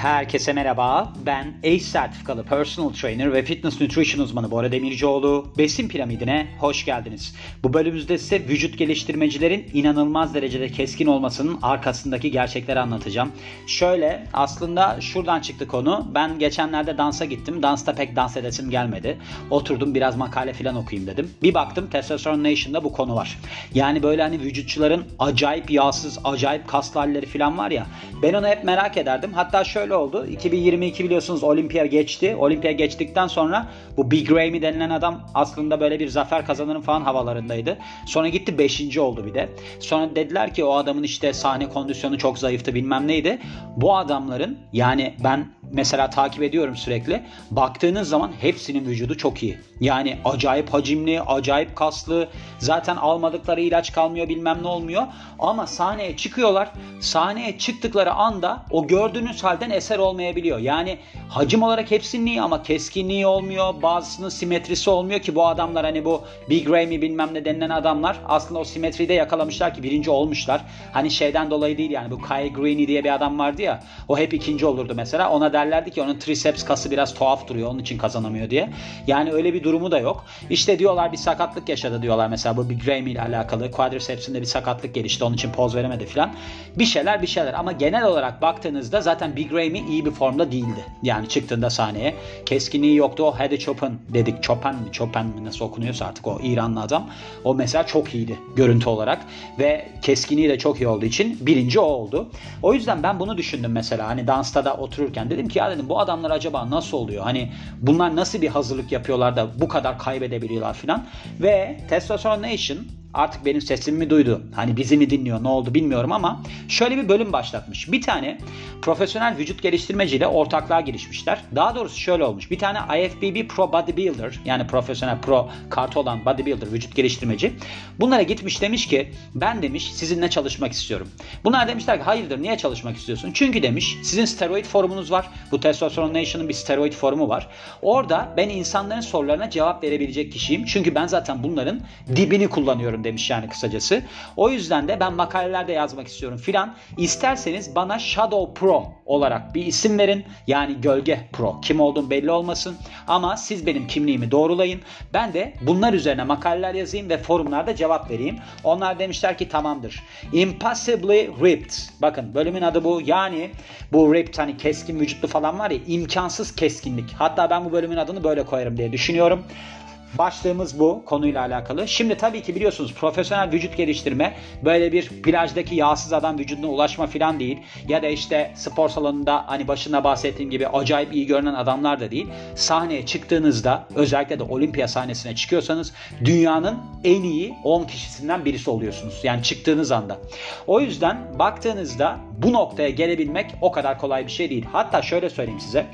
Herkese merhaba. Ben ACE sertifikalı personal trainer ve fitness nutrition uzmanı Bora Demircioğlu. Besin piramidine hoş geldiniz. Bu bölümümüzde size vücut geliştirmecilerin inanılmaz derecede keskin olmasının arkasındaki gerçekleri anlatacağım. Şöyle aslında şuradan çıktı konu. Ben geçenlerde dansa gittim. Dansta pek dans edesim gelmedi. Oturdum biraz makale falan okuyayım dedim. Bir baktım Testosterone Nation'da bu konu var. Yani böyle hani vücutçuların acayip yağsız, acayip kaslı halleri falan var ya. Ben onu hep merak ederdim. Hatta şöyle şöyle oldu. 2022 biliyorsunuz Olimpiya geçti. Olimpiya geçtikten sonra bu Big Ramy denilen adam aslında böyle bir zafer kazanırım falan havalarındaydı. Sonra gitti 5. oldu bir de. Sonra dediler ki o adamın işte sahne kondisyonu çok zayıftı bilmem neydi. Bu adamların yani ben mesela takip ediyorum sürekli. Baktığınız zaman hepsinin vücudu çok iyi. Yani acayip hacimli, acayip kaslı. Zaten almadıkları ilaç kalmıyor bilmem ne olmuyor. Ama sahneye çıkıyorlar. Sahneye çıktıkları anda o gördüğünüz halden eser olmayabiliyor. Yani hacim olarak hepsinin iyi ama keskinliği olmuyor. Bazısının simetrisi olmuyor ki bu adamlar hani bu Big Ramy bilmem ne denilen adamlar aslında o simetriyi de yakalamışlar ki birinci olmuşlar. Hani şeyden dolayı değil yani bu Kyle Greene diye bir adam vardı ya o hep ikinci olurdu mesela. Ona derlerdi ki onun triceps kası biraz tuhaf duruyor onun için kazanamıyor diye. Yani öyle bir durumu da yok. İşte diyorlar bir sakatlık yaşadı diyorlar mesela bu Big Ramy ile alakalı. Quadriceps'inde bir sakatlık gelişti onun için poz veremedi filan. Bir şeyler bir şeyler ama genel olarak baktığınızda zaten Big Ramy iyi bir formda değildi. Yani çıktığında sahneye. Keskinliği yoktu. O Hede Chopin dedik. Chopin mi Chopin mi nasıl okunuyorsa artık o İranlı adam. O mesela çok iyiydi görüntü olarak. Ve keskinliği de çok iyi olduğu için birinci o oldu. O yüzden ben bunu düşündüm mesela. Hani dansta da otururken dedim ki ya dedim bu adamlar acaba nasıl oluyor? Hani bunlar nasıl bir hazırlık yapıyorlar da bu kadar kaybedebiliyorlar filan. Ve Testosterone Nation artık benim sesimi duydu. Hani bizi mi dinliyor ne oldu bilmiyorum ama şöyle bir bölüm başlatmış. Bir tane profesyonel vücut geliştirmeciyle ortaklığa girişmişler. Daha doğrusu şöyle olmuş. Bir tane IFBB Pro Bodybuilder yani profesyonel pro kartı olan bodybuilder vücut geliştirmeci bunlara gitmiş demiş ki ben demiş sizinle çalışmak istiyorum. Bunlar demişler ki hayırdır niye çalışmak istiyorsun? Çünkü demiş sizin steroid forumunuz var. Bu Testosterone Nation'ın bir steroid forumu var. Orada ben insanların sorularına cevap verebilecek kişiyim. Çünkü ben zaten bunların dibini kullanıyorum demiş yani kısacası. O yüzden de ben makalelerde yazmak istiyorum filan. İsterseniz bana Shadow Pro olarak bir isim verin. Yani gölge pro. Kim olduğum belli olmasın. Ama siz benim kimliğimi doğrulayın. Ben de bunlar üzerine makaleler yazayım ve forumlarda cevap vereyim. Onlar demişler ki tamamdır. Impossibly ripped. Bakın bölümün adı bu. Yani bu ripped hani keskin vücutlu falan var ya imkansız keskinlik. Hatta ben bu bölümün adını böyle koyarım diye düşünüyorum. Başlığımız bu konuyla alakalı. Şimdi tabii ki biliyorsunuz profesyonel vücut geliştirme böyle bir plajdaki yağsız adam vücuduna ulaşma falan değil. Ya da işte spor salonunda hani başında bahsettiğim gibi acayip iyi görünen adamlar da değil. Sahneye çıktığınızda özellikle de olimpiya sahnesine çıkıyorsanız dünyanın en iyi 10 kişisinden birisi oluyorsunuz. Yani çıktığınız anda. O yüzden baktığınızda bu noktaya gelebilmek o kadar kolay bir şey değil. Hatta şöyle söyleyeyim size.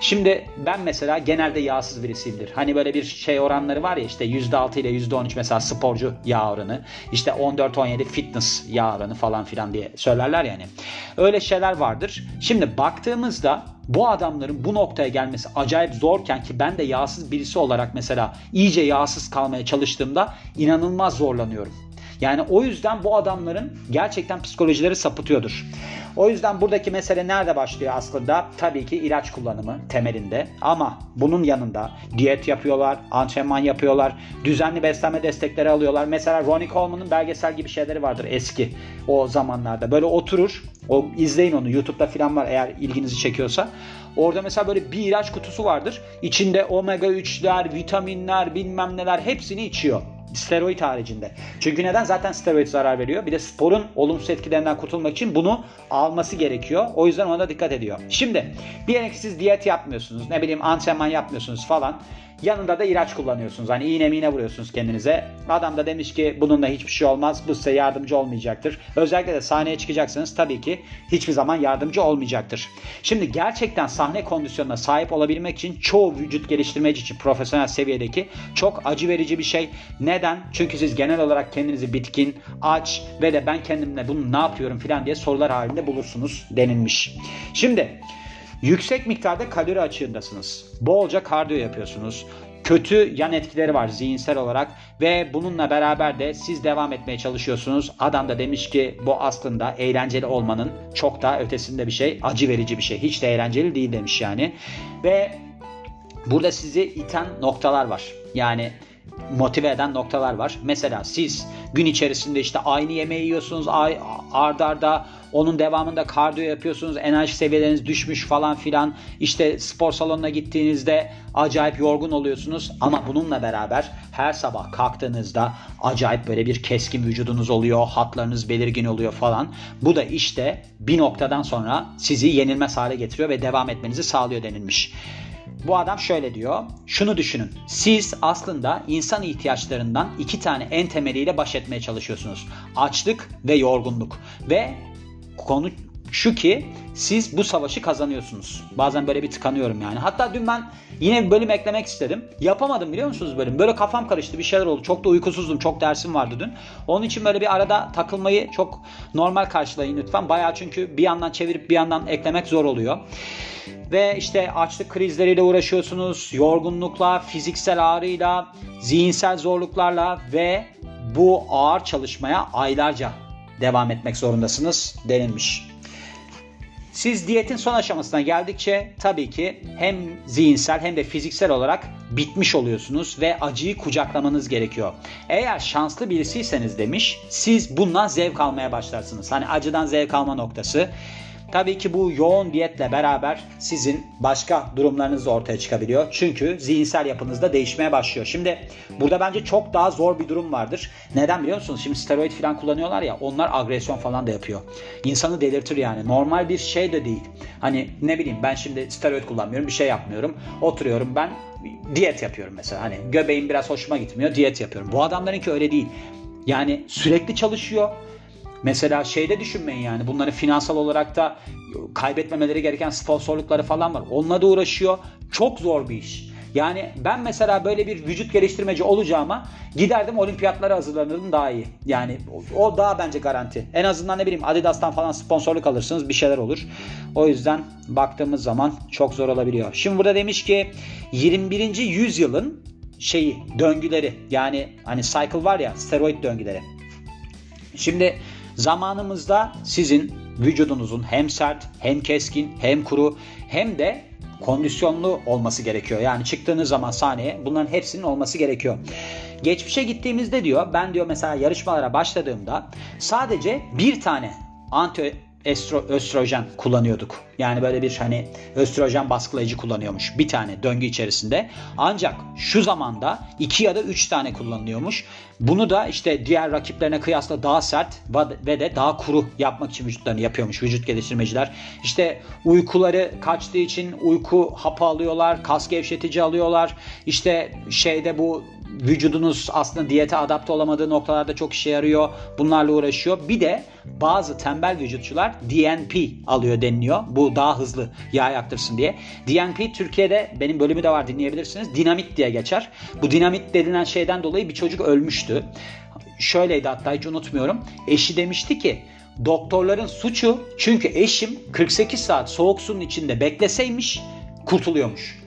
Şimdi ben mesela genelde yağsız birisiyimdir. Hani böyle bir şey oranları var ya işte %6 ile %13 mesela sporcu yağ oranı. İşte 14-17 fitness yağ oranı falan filan diye söylerler yani. Öyle şeyler vardır. Şimdi baktığımızda bu adamların bu noktaya gelmesi acayip zorken ki ben de yağsız birisi olarak mesela iyice yağsız kalmaya çalıştığımda inanılmaz zorlanıyorum. Yani o yüzden bu adamların gerçekten psikolojileri sapıtıyordur. O yüzden buradaki mesele nerede başlıyor aslında? Tabii ki ilaç kullanımı temelinde. Ama bunun yanında diyet yapıyorlar, antrenman yapıyorlar, düzenli beslenme destekleri alıyorlar. Mesela Ronnie Coleman'ın belgesel gibi şeyleri vardır eski o zamanlarda. Böyle oturur, o izleyin onu YouTube'da falan var eğer ilginizi çekiyorsa. Orada mesela böyle bir ilaç kutusu vardır. İçinde omega 3'ler, vitaminler, bilmem neler hepsini içiyor. Steroid haricinde. Çünkü neden? Zaten steroid zarar veriyor. Bir de sporun olumsuz etkilerinden kurtulmak için bunu alması gerekiyor. O yüzden ona da dikkat ediyor. Şimdi diyelim ki diyet yapmıyorsunuz. Ne bileyim antrenman yapmıyorsunuz falan. Yanında da ilaç kullanıyorsunuz. Hani iğne miğne vuruyorsunuz kendinize. Adam da demiş ki bununla hiçbir şey olmaz. Bu size yardımcı olmayacaktır. Özellikle de sahneye çıkacaksınız tabii ki hiçbir zaman yardımcı olmayacaktır. Şimdi gerçekten sahne kondisyonuna sahip olabilmek için çoğu vücut geliştirmeci için profesyonel seviyedeki çok acı verici bir şey. Neden? Çünkü siz genel olarak kendinizi bitkin, aç ve de ben kendimle bunu ne yapıyorum filan diye sorular halinde bulursunuz denilmiş. Şimdi Yüksek miktarda kalori açığındasınız. Bolca kardiyo yapıyorsunuz. kötü yan etkileri var zihinsel olarak ve bununla beraber de siz devam etmeye çalışıyorsunuz. Adam da demiş ki bu aslında eğlenceli olmanın çok daha ötesinde bir şey, acı verici bir şey. Hiç de eğlenceli değil demiş yani. Ve burada sizi iten noktalar var. Yani motive eden noktalar var. Mesela siz gün içerisinde işte aynı yemeği yiyorsunuz ardarda arda onun devamında kardiyo yapıyorsunuz enerji seviyeleriniz düşmüş falan filan işte spor salonuna gittiğinizde acayip yorgun oluyorsunuz ama bununla beraber her sabah kalktığınızda acayip böyle bir keskin vücudunuz oluyor hatlarınız belirgin oluyor falan bu da işte bir noktadan sonra sizi yenilmez hale getiriyor ve devam etmenizi sağlıyor denilmiş. Bu adam şöyle diyor. Şunu düşünün. Siz aslında insan ihtiyaçlarından iki tane en temeliyle baş etmeye çalışıyorsunuz. Açlık ve yorgunluk. Ve konu şu ki siz bu savaşı kazanıyorsunuz. Bazen böyle bir tıkanıyorum yani. Hatta dün ben yine bir bölüm eklemek istedim. Yapamadım biliyor musunuz bölüm? Böyle kafam karıştı bir şeyler oldu. Çok da uykusuzdum. Çok dersim vardı dün. Onun için böyle bir arada takılmayı çok normal karşılayın lütfen. Bayağı çünkü bir yandan çevirip bir yandan eklemek zor oluyor. Ve işte açlık krizleriyle uğraşıyorsunuz. Yorgunlukla, fiziksel ağrıyla, zihinsel zorluklarla ve bu ağır çalışmaya aylarca devam etmek zorundasınız denilmiş. Siz diyetin son aşamasına geldikçe tabii ki hem zihinsel hem de fiziksel olarak bitmiş oluyorsunuz ve acıyı kucaklamanız gerekiyor. Eğer şanslı birisiyseniz demiş siz bundan zevk almaya başlarsınız. Hani acıdan zevk alma noktası. Tabii ki bu yoğun diyetle beraber sizin başka durumlarınız da ortaya çıkabiliyor. Çünkü zihinsel yapınız da değişmeye başlıyor. Şimdi burada bence çok daha zor bir durum vardır. Neden biliyor musunuz? Şimdi steroid falan kullanıyorlar ya onlar agresyon falan da yapıyor. İnsanı delirtir yani. Normal bir şey de değil. Hani ne bileyim ben şimdi steroid kullanmıyorum bir şey yapmıyorum. Oturuyorum ben diyet yapıyorum mesela. Hani göbeğim biraz hoşuma gitmiyor diyet yapıyorum. Bu adamlarınki öyle değil. Yani sürekli çalışıyor Mesela şeyde düşünmeyin yani bunları finansal olarak da kaybetmemeleri gereken sponsorlukları falan var. Onunla da uğraşıyor. Çok zor bir iş. Yani ben mesela böyle bir vücut geliştirmeci olacağıma giderdim olimpiyatlara hazırlanırdım daha iyi. Yani o daha bence garanti. En azından ne bileyim Adidas'tan falan sponsorluk alırsınız bir şeyler olur. O yüzden baktığımız zaman çok zor olabiliyor. Şimdi burada demiş ki 21. yüzyılın şeyi döngüleri yani hani cycle var ya steroid döngüleri. Şimdi Zamanımızda sizin vücudunuzun hem sert, hem keskin, hem kuru, hem de kondisyonlu olması gerekiyor. Yani çıktığınız zaman sahneye bunların hepsinin olması gerekiyor. Geçmişe gittiğimizde diyor ben diyor mesela yarışmalara başladığımda sadece bir tane anti estro, östrojen kullanıyorduk. Yani böyle bir hani östrojen baskılayıcı kullanıyormuş bir tane döngü içerisinde. Ancak şu zamanda iki ya da üç tane kullanılıyormuş. Bunu da işte diğer rakiplerine kıyasla daha sert ve de daha kuru yapmak için vücutlarını yapıyormuş vücut geliştirmeciler. İşte uykuları kaçtığı için uyku hapı alıyorlar, kas gevşetici alıyorlar. İşte şeyde bu vücudunuz aslında diyete adapte olamadığı noktalarda çok işe yarıyor. Bunlarla uğraşıyor. Bir de bazı tembel vücutçular DNP alıyor deniliyor. Bu daha hızlı yağ yaktırsın diye. DNP Türkiye'de benim bölümü de var dinleyebilirsiniz. Dinamit diye geçer. Bu dinamit denilen şeyden dolayı bir çocuk ölmüştü. Şöyleydi hatta hiç unutmuyorum. Eşi demişti ki doktorların suçu çünkü eşim 48 saat soğuk suyun içinde bekleseymiş kurtuluyormuş.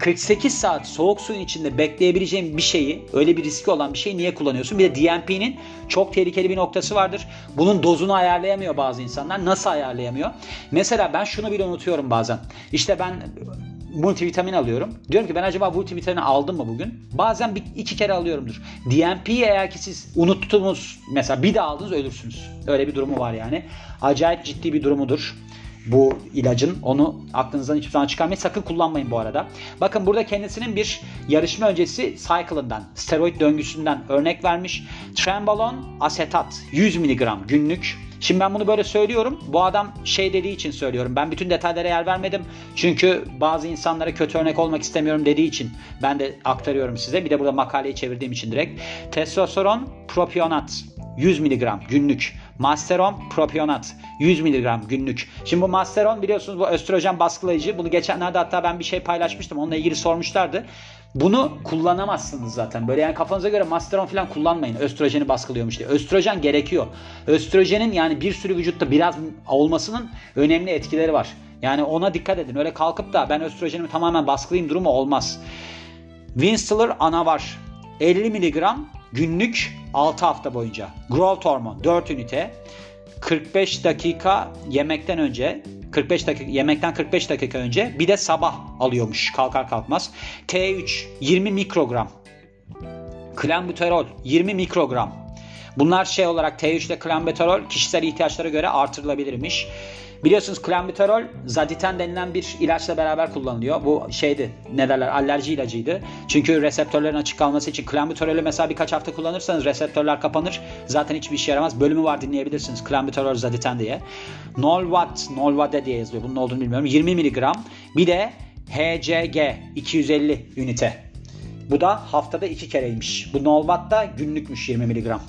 48 saat soğuk suyun içinde bekleyebileceğin bir şeyi, öyle bir riski olan bir şeyi niye kullanıyorsun? Bir de DNP'nin çok tehlikeli bir noktası vardır. Bunun dozunu ayarlayamıyor bazı insanlar. Nasıl ayarlayamıyor? Mesela ben şunu bile unutuyorum bazen. İşte ben multivitamin alıyorum. Diyorum ki ben acaba multivitamini aldım mı bugün? Bazen bir, iki kere alıyorumdur. DNP'yi eğer ki siz unuttunuz mesela bir de aldınız ölürsünüz. Öyle bir durumu var yani. Acayip ciddi bir durumudur bu ilacın. Onu aklınızdan hiçbir zaman çıkarmayın. Sakın kullanmayın bu arada. Bakın burada kendisinin bir yarışma öncesi cycle'ından, steroid döngüsünden örnek vermiş. Trembolon asetat 100 mg günlük. Şimdi ben bunu böyle söylüyorum. Bu adam şey dediği için söylüyorum. Ben bütün detaylara yer vermedim. Çünkü bazı insanlara kötü örnek olmak istemiyorum dediği için ben de aktarıyorum size. Bir de burada makaleyi çevirdiğim için direkt. Testosteron propionat 100 mg günlük. Masteron propionat 100 mg günlük. Şimdi bu masteron biliyorsunuz bu östrojen baskılayıcı. Bunu geçenlerde hatta ben bir şey paylaşmıştım. Onunla ilgili sormuşlardı. Bunu kullanamazsınız zaten. Böyle yani kafanıza göre masteron falan kullanmayın. Östrojeni baskılıyormuş diye. Östrojen gerekiyor. Östrojenin yani bir sürü vücutta biraz olmasının önemli etkileri var. Yani ona dikkat edin. Öyle kalkıp da ben östrojenimi tamamen baskılayayım durumu olmaz. Winstiller ana var. 50 mg günlük 6 hafta boyunca. Growth hormon 4 ünite. 45 dakika yemekten önce 45 dakika yemekten 45 dakika önce bir de sabah alıyormuş kalkar kalkmaz. T3 20 mikrogram. Klambuterol 20 mikrogram. Bunlar şey olarak T3 ile klambuterol kişisel ihtiyaçlara göre artırılabilirmiş. Biliyorsunuz klambuterol zaditen denilen bir ilaçla beraber kullanılıyor. Bu şeydi ne derler alerji ilacıydı. Çünkü reseptörlerin açık kalması için klambuterolü mesela birkaç hafta kullanırsanız reseptörler kapanır. Zaten hiçbir işe yaramaz. Bölümü var dinleyebilirsiniz. Klambuterol zaditen diye. Nolvat, Nolvade diye yazıyor. Bunun olduğunu bilmiyorum. 20 miligram. Bir de HCG 250 ünite. Bu da haftada iki kereymiş. Bu Nolvat da günlükmüş 20 miligram.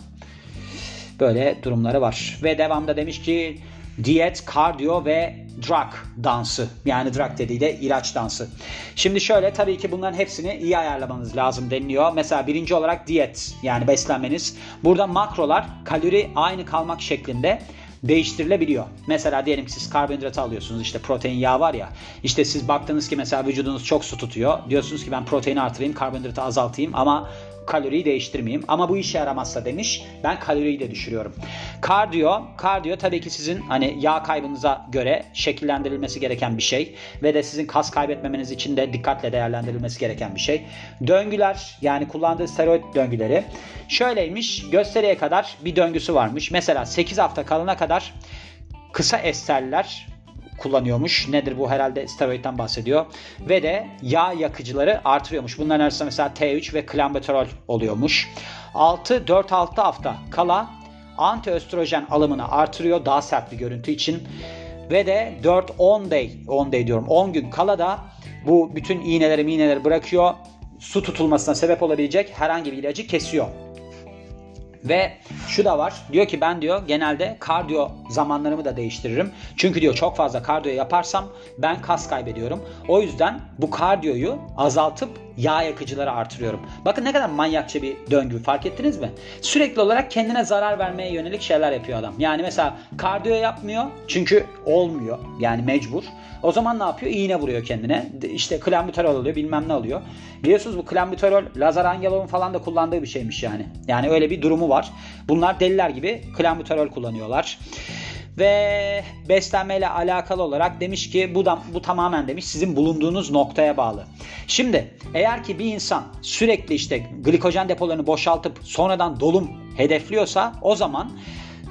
Böyle durumları var. Ve devamda demiş ki diyet, kardiyo ve drug dansı. Yani drug dediği de ilaç dansı. Şimdi şöyle tabii ki bunların hepsini iyi ayarlamanız lazım deniliyor. Mesela birinci olarak diyet yani beslenmeniz. Burada makrolar kalori aynı kalmak şeklinde değiştirilebiliyor. Mesela diyelim ki siz karbonhidrat alıyorsunuz işte protein yağ var ya işte siz baktınız ki mesela vücudunuz çok su tutuyor. Diyorsunuz ki ben proteini artırayım karbonhidratı azaltayım ama kaloriyi değiştirmeyeyim. Ama bu işe yaramazsa demiş ben kaloriyi de düşürüyorum. Kardiyo, kardiyo tabii ki sizin hani yağ kaybınıza göre şekillendirilmesi gereken bir şey ve de sizin kas kaybetmemeniz için de dikkatle değerlendirilmesi gereken bir şey. Döngüler yani kullandığı steroid döngüleri şöyleymiş gösteriye kadar bir döngüsü varmış. Mesela 8 hafta kalana kadar kısa esterler kullanıyormuş. Nedir bu herhalde steroidden bahsediyor. Ve de yağ yakıcıları artırıyormuş. Bunların arasında mesela T3 ve klambuterol oluyormuş. 6-4-6 hafta kala antiöstrojen alımını artırıyor daha sert bir görüntü için. Ve de 4-10 day, 10 day diyorum 10 gün kala da bu bütün iğneleri iğneleri bırakıyor. Su tutulmasına sebep olabilecek herhangi bir ilacı kesiyor. Ve şu da var. Diyor ki ben diyor genelde kardiyo zamanlarımı da değiştiririm. Çünkü diyor çok fazla kardiyo yaparsam ben kas kaybediyorum. O yüzden bu kardiyoyu azaltıp yağ yakıcıları artırıyorum. Bakın ne kadar manyakça bir döngü fark ettiniz mi? Sürekli olarak kendine zarar vermeye yönelik şeyler yapıyor adam. Yani mesela kardiyo yapmıyor çünkü olmuyor. Yani mecbur. O zaman ne yapıyor? İğne vuruyor kendine. İşte klambuterol alıyor bilmem ne alıyor. Biliyorsunuz bu klambuterol Lazar Angelov'un falan da kullandığı bir şeymiş yani. Yani öyle bir durumu var. Bunlar deliler gibi klambuterol kullanıyorlar. Ve beslenmeyle alakalı olarak demiş ki bu da bu tamamen demiş sizin bulunduğunuz noktaya bağlı. Şimdi eğer ki bir insan sürekli işte glikojen depolarını boşaltıp sonradan dolum hedefliyorsa o zaman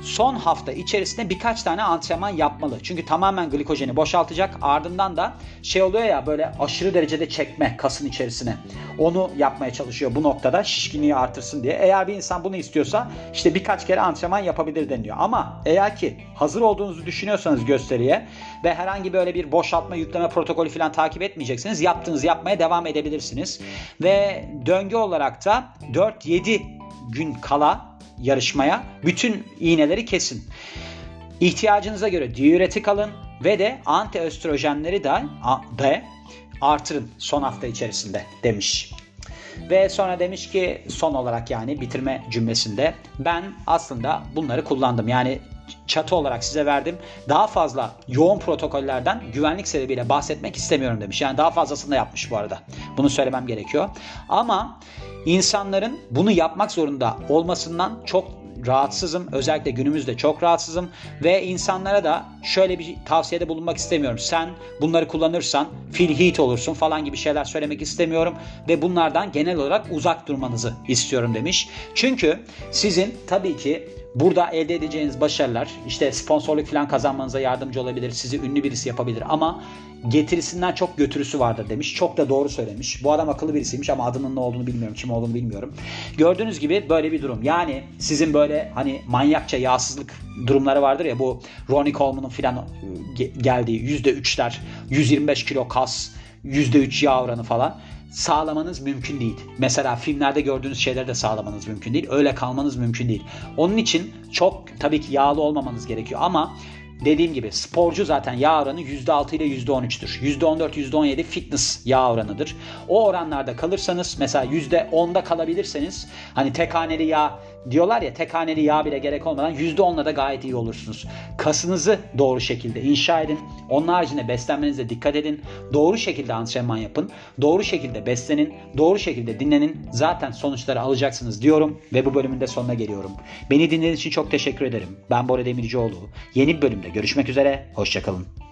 son hafta içerisinde birkaç tane antrenman yapmalı. Çünkü tamamen glikojeni boşaltacak. Ardından da şey oluyor ya böyle aşırı derecede çekme kasın içerisine. Onu yapmaya çalışıyor bu noktada şişkinliği artırsın diye. Eğer bir insan bunu istiyorsa işte birkaç kere antrenman yapabilir deniliyor. Ama eğer ki hazır olduğunuzu düşünüyorsanız gösteriye ve herhangi böyle bir boşaltma yükleme protokolü falan takip etmeyeceksiniz. Yaptığınız yapmaya devam edebilirsiniz. Ve döngü olarak da 4-7 gün kala yarışmaya bütün iğneleri kesin. İhtiyacınıza göre diüretik alın ve de antiöstrojenleri de, de artırın son hafta içerisinde demiş. Ve sonra demiş ki son olarak yani bitirme cümlesinde ben aslında bunları kullandım. Yani çatı olarak size verdim. Daha fazla yoğun protokollerden güvenlik sebebiyle bahsetmek istemiyorum demiş. Yani daha fazlasını da yapmış bu arada. Bunu söylemem gerekiyor. Ama insanların bunu yapmak zorunda olmasından çok rahatsızım. Özellikle günümüzde çok rahatsızım ve insanlara da şöyle bir tavsiyede bulunmak istemiyorum. Sen bunları kullanırsan feel heat olursun falan gibi şeyler söylemek istemiyorum ve bunlardan genel olarak uzak durmanızı istiyorum demiş. Çünkü sizin tabii ki Burada elde edeceğiniz başarılar işte sponsorluk falan kazanmanıza yardımcı olabilir. Sizi ünlü birisi yapabilir ama getirisinden çok götürüsü vardır demiş. Çok da doğru söylemiş. Bu adam akıllı birisiymiş ama adının ne olduğunu bilmiyorum. Kim olduğunu bilmiyorum. Gördüğünüz gibi böyle bir durum. Yani sizin böyle hani manyakça yağsızlık durumları vardır ya bu Ronnie Coleman'ın falan geldiği %3'ler 125 kilo kas %3 yağ oranı falan sağlamanız mümkün değil. Mesela filmlerde gördüğünüz şeyleri de sağlamanız mümkün değil. Öyle kalmanız mümkün değil. Onun için çok tabii ki yağlı olmamanız gerekiyor ama dediğim gibi sporcu zaten yağ oranı %6 ile %13'tür. %14, %17 fitness yağ oranıdır. O oranlarda kalırsanız mesela %10'da kalabilirseniz hani tek haneli yağ diyorlar ya tek haneli yağ bile gerek olmadan %10'la da gayet iyi olursunuz. Kasınızı doğru şekilde inşa edin. Onun haricinde beslenmenize dikkat edin. Doğru şekilde antrenman yapın. Doğru şekilde beslenin. Doğru şekilde dinlenin. Zaten sonuçları alacaksınız diyorum ve bu bölümün de sonuna geliyorum. Beni dinlediğiniz için çok teşekkür ederim. Ben Bora Demircioğlu. Yeni bir bölümde görüşmek üzere. Hoşçakalın.